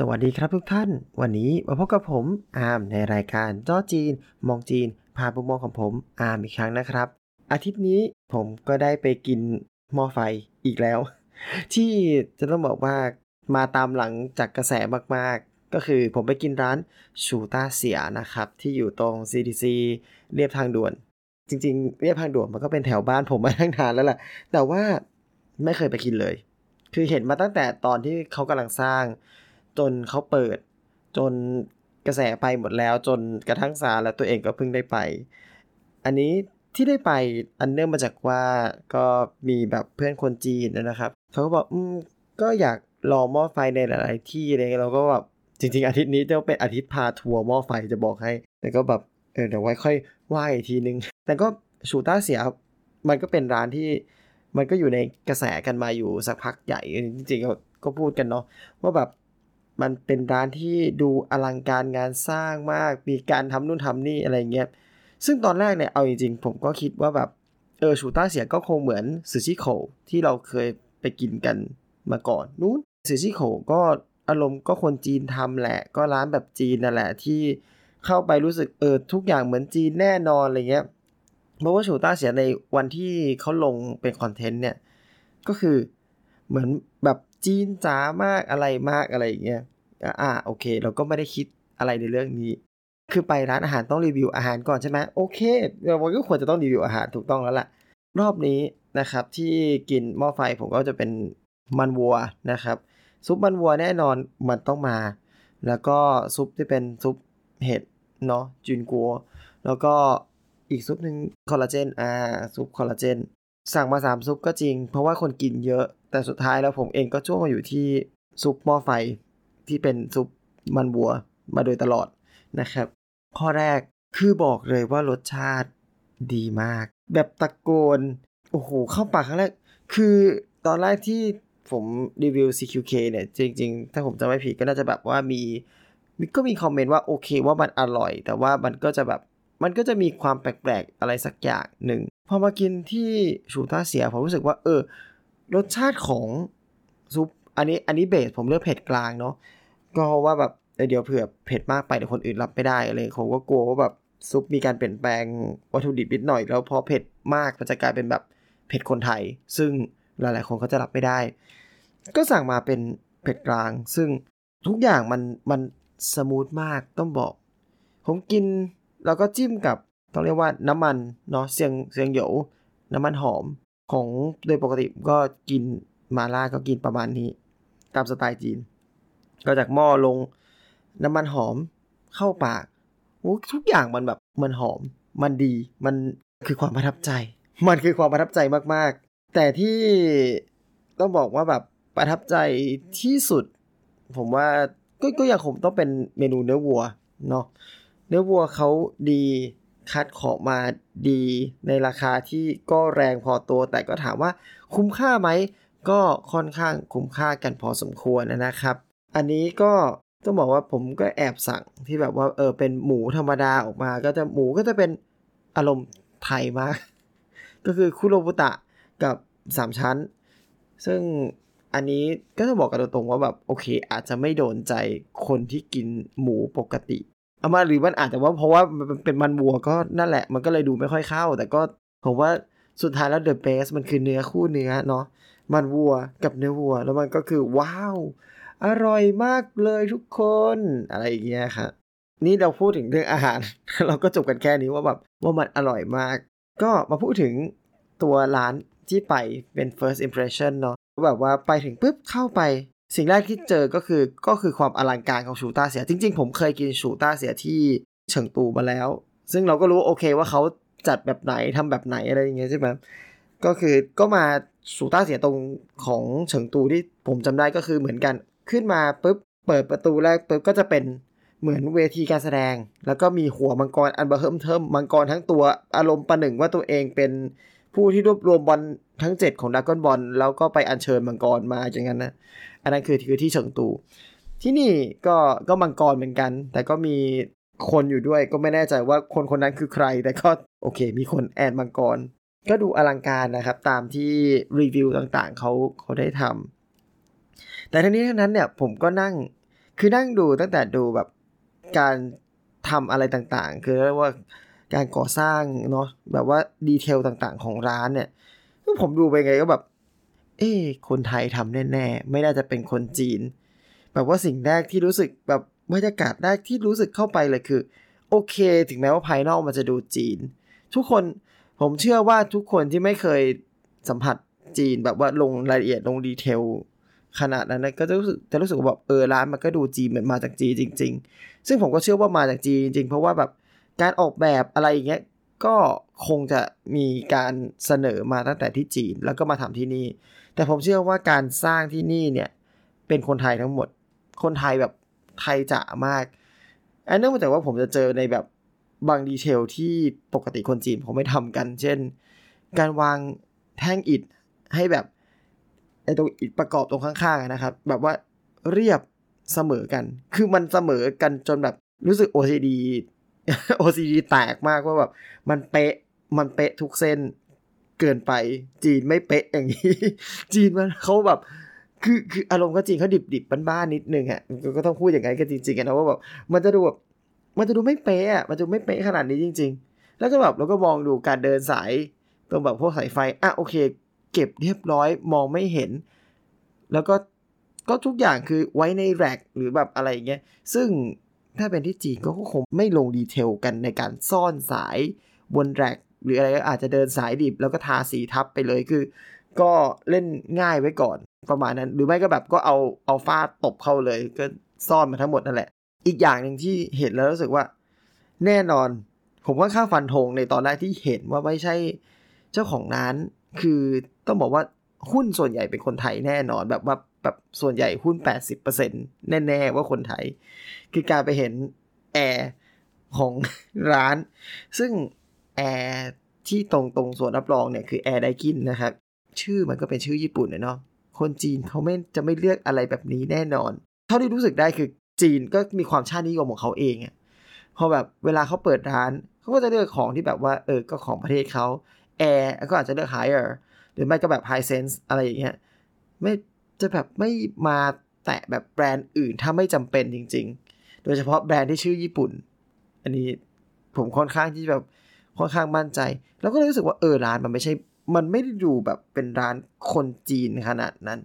สวัสดีครับทุกท่าน วันนี้มาพบกับผมอาร์มในรายการจ้อจีน มองจีนพาบุมมองของผมอาร์มอีกครั้งนะครับ อาทิตย์นี้ผมก็ได้ไปกินหม้อไฟอีกแล้ว ที่จะต้องบอกว่ามาตามหลังจากกระแสมากๆ ก็คือผมไปกินร้านชูต้าเสียนะครับ ที่อยู่ตรง CDC เรียบทางด่วน จริงๆ เรียบทางด่วนมันก็เป็นแถวบ้านผมมาตั้งนานแล้วแหละแต่ว่าไม่เคยไปกินเลย คือเห็นมาตั้งแต่ตอนที่เขากำลังสร้าง จนเขาเปิด จนกระแสไปหมดแล้วจนกระทั่งซาแล้วตัวเองก็เพิ่งได้ไป อันนี้ที่ได้ไปอันเนื่องมาจากว่าก็มีแบบเพื่อนคนจีนนะครับเขาก็บอกอืมก็อยากลองหม้อไฟในหลาย ๆ ที่อะไรเงี้ยเราก็แบบจริง ๆ อาทิตย์นี้จะเป็นอาทิตย์พาทัวร์หม้อไฟจะบอกให้ แต่ก็แบบเออเดี๋ยวไว้ค่อยว่าอีกทีนึง แต่ก็ชูต้าเสียมันก็เป็นร้านที่มันก็อยู่ในกระแสกันมาอยู่สักพักใหญ่จริงๆก็พูดกันเนาะว่าแบบ มันเป็นร้านที่ดูอลังการงานสร้างมาก มีการทำนู่นทำนี่อะไรเงี้ย ซึ่งตอนแรกเนี่ย เอาจริงๆ ผมก็คิดว่าแบบ เออ ชูต้าเสียก็คงเหมือนซูชิโขที่เราเคยไปกินกันมาก่อนนู้นซูชิโขก็อารมณ์ก็คนจีนทำแหละ ก็ร้านแบบจีนนั่นแหละที่เข้าไปรู้สึกเออทุกอย่างเหมือนจีนแน่นอนอะไรเงี้ยเพราะว่าชูต้าเสียในวันที่เขาลงเป็นคอนเทนต์เนี่ย ก็คือเหมือนแบบ จีนจ๋ามากอะไรมากอะไรอย่างเงี้ยอ่าโอเค เราก็ไม่ได้คิดอะไรในเรื่องนี้ คือไปร้านอาหารต้องรีวิวอาหารก่อนใช่ไหมโอเคเราก็ควรจะต้องรีวิวอาหารถูกต้องแล้วล่ะ รอบนี้นะครับ ที่กินหม้อไฟผมก็จะเป็นมันวัวนะครับ ซุปมันวัวแน่นอนมันต้องมา แล้วก็ซุปที่เป็นซุปเห็ดเนาะจุนกัว แล้วก็อีกซุปหนึ่งคอลลาเจนอ่าซุปคอลลาเจนสั่งมา3ซุปก็จริง เพราะว่าคนกินเยอะ แต่สุดท้ายแล้วผมเองก็จ้วงมาอยู่ที่ซุปหม้อไฟที่เป็นซุปมันวัวมาโดยตลอดนะครับ ข้อแรกคือบอกเลยว่ารสชาติดีมาก แบบตะโกน โอ้โห เข้าปากครั้งแรก คือตอนแรกที่ผมรีวิว CQK เนี่ย จริง ๆ ถ้าผมจำไม่ผิดก็น่าจะแบบว่ามีก็มีคอมเมนต์ว่าโอเคว่ามันอร่อย แต่ว่ามันก็จะแบบมันก็จะมีความแปลกๆ อะไรสักอย่างหนึ่งพอมากินที่ชูต้าเสียผมรู้สึกว่าเออ รสชาติของซุปอันนี้อันนี้เบสผมเลือกเผ็ดกลางเนาะก็ว่าแบบเดี๋ยวเผื่อเผ็ดมากไปเดี๋ยวคนอื่นรับไม่ได้อะไรผมก็กลัวว่าแบบซุปมีการเปลี่ยนแปลงวัตถุดิบนิดหน่อย แล้วพอเผ็ดมากมันจะกลายเป็นแบบเผ็ดคนไทย ซึ่งหลาย ๆ คนเขาจะรับไม่ได้ ก็สั่งมาเป็นเผ็ดกลาง ซึ่งทุกอย่างมันมันสมูทมากต้องบอก ผมกินแล้วก็จิ้มกับต้องเรียกว่าน้ำมันเนาะเซียงเซียงเหยวน้ำมันหอม ของโดยปกติก็กินมาล่าก็กินประมาณนี้ ตามสไตล์จีน ก็จากหม้อลงน้ำมันหอมเข้าปากโอ้ทุกอย่างมันแบบมันหอม มันดีมันคือความประทับใจ มันคือความประทับใจมากๆ แต่ที่ต้องบอกว่าแบบประทับใจที่สุด ผมว่าก็ก็ยังคงต้องเป็นเมนูเนื้อวัวเนาะเนื้อวัวเขาดี คัดของมาดีในราคาที่ก็แรงพอตัว แต่ก็ถามว่าคุ้มค่าไหม ก็ค่อนข้างคุ้มค่ากันพอสมควรนะครับ อันนี้ก็ต้องบอกว่าผมก็แอบสั่งที่แบบว่าเออเป็นหมูธรรมดาออกมา ก็จะหมูก็จะเป็นอารมณ์ไทยมาก ก็คือคุโรบุตะกับ3ชั้น ซึ่งอันนี้ก็ต้องบอกกันตรงๆว่าแบบโอเค อาจจะไม่โดนใจคนที่กินหมูปกติ เอามาหรือมันอาจจะว่าเพราะว่ามันเป็นมันวัวก็นั่นแหละ มันก็เลยดูไม่ค่อยเข้า แต่ก็ผมว่าสุดท้ายแล้วเดอะเบสมันคือเนื้อคู่เนื้อเนาะมันวัวกับเนื้อวัว แล้วมันก็คือว้าว อร่อยมากเลยทุกคนอะไรอย่างเงี้ยครับนี่เราพูดถึงเรื่องอาหาร เราก็จบกันแค่นี้ว่าแบบว่ามันอร่อยมาก ก็มาพูดถึงตัวร้านที่ไปเป็น first impression เนาะแบบว่าไปถึงปุ๊บเข้าไป สิ่งแรกที่เจอก็คือก็คือความอลังการของชูต้าเสีย จริง ๆ ผมเคยกินชูต้าเสียที่เฉิงตูมาแล้ว ซึ่งเราก็รู้โอเคว่าเขาจัดแบบไหนทำแบบไหนอะไรอย่างเงี้ยใช่ไหมก็คือก็มาสูต้าเสียตรงของเฉิงตูที่ผมจำได้ก็คือเหมือนกัน ขึ้นมาปุ๊บเปิดประตูแรกปุ๊บก็จะเป็นเหมือนเวทีการแสดง แล้วก็มีหัวมังกรอันเบ้อเริ่มเทิ่มมังกรทั้งตัวอารมณ์ประหนึ่งว่าตัวเองเป็น ผู้ที่รวบรวมบอลทั้ง 7 ของดรากอนบอลแล้วก็ไปอัญเชิญมังกรมาอย่างนั้นนะ อันนั้นคือคือที่เฉิงตู ที่นี่ก็ก็มังกรเหมือนกัน แต่ก็มีคนอยู่ด้วยก็ไม่แน่ใจว่าคนคนนั้นคือใคร แต่ก็โอเค มีคนแอนมังกร ก็ดูอลังการนะครับ ตามที่รีวิวต่างๆเขาเขาได้ทำแต่ทั้งนี้ทั้งนั้นเนี่ยผมก็นั่งคือนั่งดูตั้งแต่ดูแบบการทำอะไรต่างๆ คือเรียกว่า การก่อสร้างเนาะแบบว่าดีเทลต่างๆ ของร้านเนี่ยผมดูไปไงก็แบบ เอ้คนไทยทำแน่ๆ ไม่น่าจะเป็นคนจีน แบบว่าสิ่งแรกที่รู้สึกแบบบรรยากาศแรกที่รู้สึกเข้าไปเลยคือ โอเค ถึงแม้ว่าภายนอกมันจะดูจีน ทุกคนผมเชื่อว่าทุกคนที่ไม่เคยสัมผัสจีนแบบว่าลงรายละเอียดลงดีเทลขนาดนั้นก็จะรู้สึกจะรู้สึกว่าแบบเออร้านมันก็ดูจีนเหมือนมาจากจีนจริง ๆ ซึ่งผมก็เชื่อว่ามาจากจีนจริง ๆ เพราะว่าแบบ การออกแบบอะไรอย่างเงี้ยก็คงจะมีการเสนอมาตั้งแต่ที่จีนแล้วก็มาทำที่นี่ แต่ผมเชื่อว่าการสร้างที่นี่เนี่ยเป็นคนไทยทั้งหมด คนไทยแบบไทยจ๋ามากอันเนื่องมาจากว่าผมจะเจอในแบบบางดีเทลที่ปกติคนจีนเขาไม่ทำกัน เช่น การวางแท่งอิฐให้แบบไอตรงอิฐประกอบตรงข้างๆนะครับ แบบว่าเรียบเสมอกัน คือมันเสมอกันจนแบบรู้สึก OCD OCD แตกมากว่าแบบมันเป๊ะมันเป๊ะทุกเส้นเกินไป จีนไม่เป๊ะอย่างนี้ จีนมันเขาแบบคือคืออารมณ์ก็จีนเขาดิบดิบบ้านๆนิดนึงอะก็ต้องพูดอย่างนั้นกันจริงๆนะว่าแบบมันจะดูแบบมันจะดูไม่เป๊ะอะมันจะไม่เป๊ะขนาดนี้จริง ๆ แล้วก็แบบเราก็มองดูการเดินสายตรงแบบพวกสายไฟอะโอเค เก็บเรียบร้อยมองไม่เห็น แล้วก็ก็ทุกอย่างคือไว้ในแร็กหรือแบบอะไรอย่างเงี้ยซึ่ง ถ้าเป็นที่จีนก็คงไม่ลงดีเทลกันในการซ่อนสายบนแร็กหรืออะไรอาจจะเดินสายดิบแล้วก็ทาสีทับไปเลยคือ ก็เล่นง่ายไว้ก่อน ประมาณนั้น หรือไม่ก็แบบก็เอาเอาฟาดตบเข้าเลย ก็ซ่อนมาทั้งหมดนั่นแหละ อีกอย่างหนึ่งที่เห็นแล้วรู้สึกว่า แน่นอน ผมว่าค่าฟันธงในตอนแรกที่เห็นว่าไม่ใช่เจ้าของร้าน คือต้องบอกว่าหุ้นส่วนใหญ่เป็นคนไทยแน่นอนแบบว่า แบบส่วนใหญ่หุ้น 80%แน่ๆว่าคนไทย คือการไปเห็นแอร์ของร้าน ซึ่งแอร์ที่ตรงตรงส่วนรับรองเนี่ยคือแอร์ไดกินนะครับ ชื่อมันก็เป็นชื่อญี่ปุ่นเนาะคนจีนเขาไม่จะไม่เลือกอะไรแบบนี้แน่นอน เท่าที่รู้สึกได้คือจีนก็มีความชาตินิยมของเขาเองอะพอแบบเวลาเขาเปิดร้านเขาก็จะเลือกของที่แบบว่าเออก็ของประเทศเขาแอร์ก็อาจจะเลือก higher หรือไม่ก็แบบ high sense อะไรอย่างเงี้ยไม่ จะแบบไม่มาแตะแบบแบรนด์อื่นถ้าไม่จำเป็นจริง ๆ โดยเฉพาะแบรนด์ที่ชื่อญี่ปุ่น อันนี้ผมค่อนข้างที่แบบค่อนข้างมั่นใจ แล้วก็รู้สึกว่าเออร้านมันไม่ใช่ มันไม่ได้ดูแบบเป็นร้านคนจีนขนาดนั้น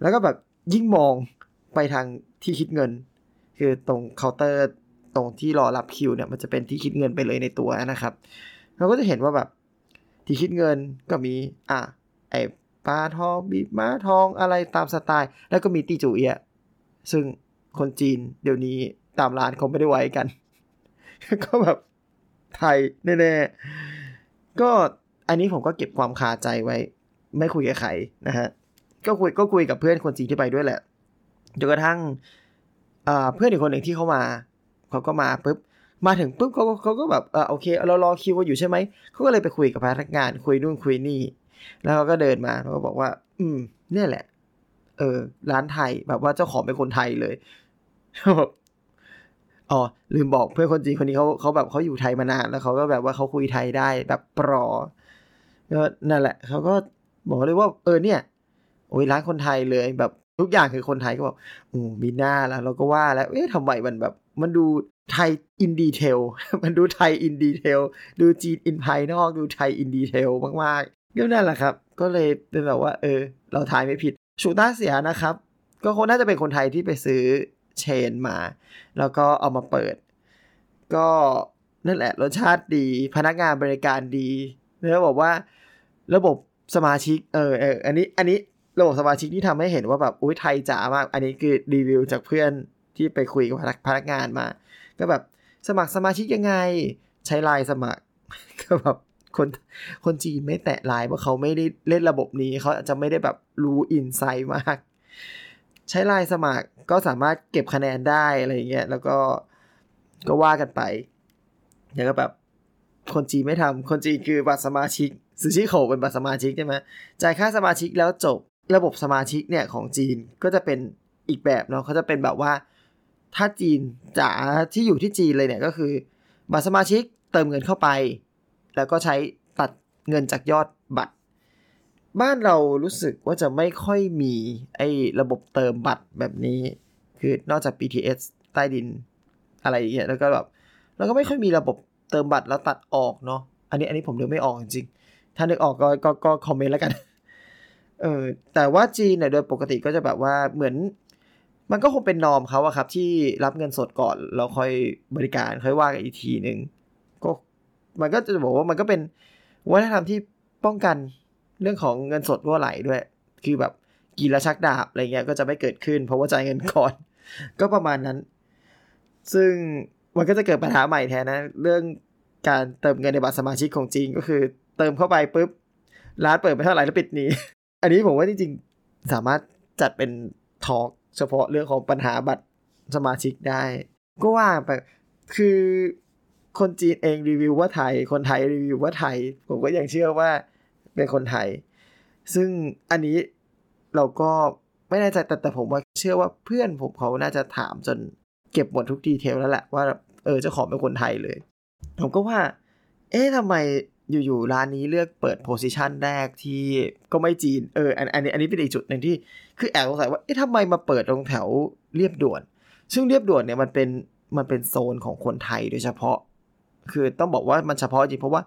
แล้วก็แบบยิ่งมองไปทางที่คิดเงิน คือตรงเคาน์เตอร์ตรงที่รอรับคิวเนี่ยมันจะเป็นที่คิดเงินไปเลยในตัวนะครับ เราก็จะเห็นว่าแบบที่คิดเงินก็มีอะไอ ปลาทองบีบม้าทองอะไรตามสไตล์ แล้วก็มีตี่จู้เอี๊ยะซึ่งคนจีนเดี๋ยวนี้ตามร้านเขาไม่ได้ไว้กัน ก็แบบไทยแน่ๆก็อันนี้ผมก็เก็บความคาใจไว้ ไม่คุยกับใครนะฮะก็คุยก็คุยกับเพื่อนคนจีนที่ไปด้วยแหละจนกระทั่งเพื่อนอีกคนหนึ่งที่เขามาเขาก็มาปุ๊บมาถึงปุ๊บเขาเขาก็แบบเออโอเค เรารอคิวอยู่ใช่ไหมเขาก็เลยไปคุยกับพนักงานคุยนู่นคุยนี่ แล้วเขาก็เดินมาเขาก็บอกว่า อืม เนี่ยแหละ เออ ร้านไทยแบบว่าเจ้าของเป็นคนไทยเลยอ๋อลืมบอกเพื่อนคนจีนคนนี้เขาเขาแบบเขาอยู่ไทยมานานแล้วเขาก็แบบว่าเขาคุยไทยได้แบบปลอก็นั่นแหละเขาก็บอกเลยว่า เออเนี่ย โอ้ยร้านคนไทยเลยแบบทุกอย่างคือคนไทยก็บอกอืมมิน่าแล้วเราก็ว่าแล้วเอ๊ะทำไมมันแบบ มันดูไทย in detail มันดูไทย in detail ดูจีน in ภายนอกดูไทย in detail มาก ก็นั่นแหละครับ ก็เลยเป็นแบบว่า เออ เราทายไม่ผิด ชูต้าเสียนะครับ ก็คงน่าจะเป็นคนไทยที่ไปซื้อ chain มา แล้วก็เอามาเปิด ก็นั่นแหละ รสชาติดี พนักงานบริการดี แล้วบอกว่าระบบสมาชิก เออเอออันนี้ อันนี้ระบบสมาชิกที่ทำให้เห็นว่าแบบอุ้ยไทยจ๋ามาก อันนี้คือรีวิวจากเพื่อนที่ไปคุยกับพนักงานมา ก็แบบสมัครสมาชิกยังไง ใช้ไลน์สมัคร ก็แบบ คนคนจีนไม่แตะไลน์เพราะเขาไม่ได้เล่นระบบนี้ เขาจะไม่ได้แบบรู้อินไซต์มาก ใช้ไลน์สมัครก็สามารถเก็บคะแนนได้อะไรเงี้ยแล้วก็ก็ว่ากันไปแล้วก็แบบคนจีนไม่ทำคนจีนคือบัตรสมาชิกซูชิโขเป็นบัตรสมาชิกใช่ไหมจ่ายค่าสมาชิกแล้วจบระบบสมาชิกเนี่ยของจีนก็จะเป็นอีกแบบเนาะเขาจะเป็นแบบว่า ถ้าจีนจ๋าที่อยู่ที่จีนเลยเนี่ยก็คือ บัตรสมาชิกเติมเงินเข้าไป แล้วก็ใช้ตัดเงินจากยอดบัตร บ้านเรารู้สึกว่าจะไม่ค่อยมีไอ้ระบบเติมบัตรแบบนี้ คือนอกจาก BTS ใต้ดินอะไรอย่างเงี้ยแล้วก็แบบแล้วก็ไม่ค่อยมีระบบเติมบัตรแล้วตัดออกเนาะอันนี้อันนี้ผมนึกไม่ออกจริงๆถ้านึกออกก็ก็ก็คอมเมนต์แล้วกันเออแต่ว่าจีนเนี่ยโดยปกติก็จะแบบว่าเหมือน มันก็คงเป็นนอมเขาอะครับ ที่รับเงินสดก่อนแล้วค่อยบริการค่อยว่ากันอีกทีหนึ่ง มันก็จะบอกว่ามันก็เป็นวัฒนธรรมที่ป้องกันเรื่องของเงินสดรั่วไหลด้วย คือแบบกินแล้วชักดาบอะไรเงี้ยก็จะไม่เกิดขึ้น เพราะว่าจ่ายเงินก่อน ก็ประมาณนั้น ซึ่งมันก็จะเกิดปัญหาใหม่แทนนะ เรื่องการเติมเงินในบัตรสมาชิกของจีนก็คือ เติมเข้าไปปุ๊บร้านเปิดไปเท่าไหร่แล้วปิดหนีอันนี้ผมว่าจริงๆสามารถจัดเป็นทอล์กเฉพาะเรื่องของปัญหาบัตรสมาชิกได้ ก็ว่าไปคือ คนจีนเองรีวิวว่าไทย คนไทยรีวิวว่าไทย ผมก็ยังเชื่อว่าเป็นคนไทย ซึ่งอันนี้เราก็ไม่แน่ใจแต่แต่ผมว่าเชื่อว่าเพื่อนผมเขาน่าจะถามจนเก็บหมดทุกดีเทลแล้วแหละว่าเออเจ้าของเป็นคนไทยเลย ผมก็ว่า เอ๊ะทำไมอยู่ๆร้านนี้เลือกเปิดโพซิชันแรกที่ก็ไม่จีนเอออันอันนี้อันนี้เป็นอีกจุดหนึ่งที่คือแอบสงสัยว่าเอ๊ะทำไมมาเปิดตรงแถวเรียบด่วน ซึ่งเรียบด่วนเนี่ยมันเป็นมันเป็นโซนของคนไทยโดยเฉพาะ คือต้องบอกว่ามันเฉพาะจริงเพราะว่า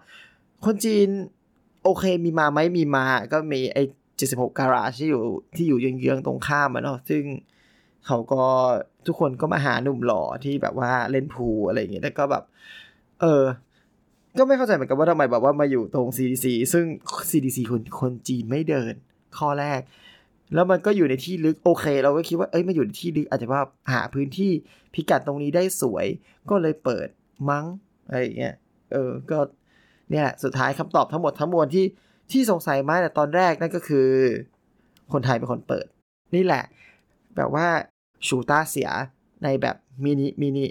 คนจีนโอเคมีมาไหมมีมา ก็มีไอ้76การาที่อยู่ที่อยู่เยื้องๆตรงข้ามมันเนาะซึ่งเขาก็ทุกคนก็มาหาหนุ่มหล่อที่แบบว่าเล่นพูอะไรอย่างเงี้ยแล้วก็แบบ เออ ก็ไม่เข้าใจเหมือนกันว่าทำไมแบบว่ามาอยู่ตรง CDC ซึ่ง CDC คนคนจีนไม่เดิน ข้อแรก แล้วมันก็อยู่ในที่ลึกโอเค เราก็คิดว่าเอ้ยมาอยู่ในที่ลึกอาจจะว่าหาพื้นที่พิกัดตรงนี้ได้สวย ก็เลยเปิดมั้ง อะไรอย่างเงี้ยเออก็เนี่ย สุดท้ายคำตอบทั้งหมดทั้งมวลที่ที่สงสัยมาแต่ตอนแรกนั่นก็คือ คนไทยเป็นคนเปิด นี่แหละ แบบว่าชูต้าเสียในแบบมินิมินิ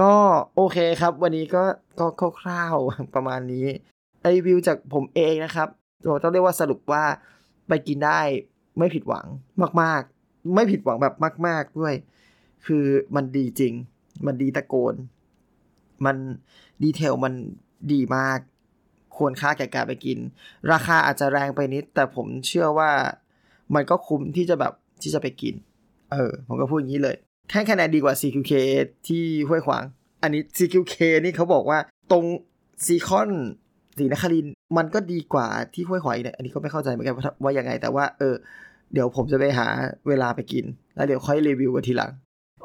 ก็โอเคครับ วันนี้ก็ก็คร่าวๆประมาณนี้รีวิวจากผมเองนะครับต้องเรียกว่าสรุปว่าไปกินได้ไม่ผิดหวังมาก ๆ ไม่ผิดหวังแบบมาก ๆด้วย คือมันดีจริง มันดีตะโกน มันดีเทลมันดีมาก ควรค่าแก่การไปกิน ราคาอาจจะแรงไปนิด แต่ผมเชื่อว่ามันก็คุ้มที่จะแบบที่จะไปกิน เออ ผมก็พูดอย่างนี้เลยแค่คะแนนดีกว่า CQK ที่ห้วยขวาง อันนี้ CQK นี่เขาบอกว่าตรงซีคอนสีนครินมันก็ดีกว่าที่ห้วยขวางเนี่ยอันนี้ก็ไม่เข้าใจเหมือนกันว่ายังไง แต่ว่าเออ เดี๋ยวผมจะไปหาเวลาไปกิน แล้วเดี๋ยวค่อยรีวิวกันทีหลัง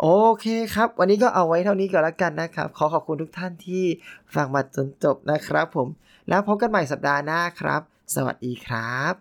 โอเคครับ วันนี้ก็เอาไว้เท่านี้ก่อนละกันนะครับ ขอขอบคุณทุกท่านที่ฟังมาจนจบนะครับผม แล้วพบกันใหม่สัปดาห์หน้าครับ สวัสดีครับ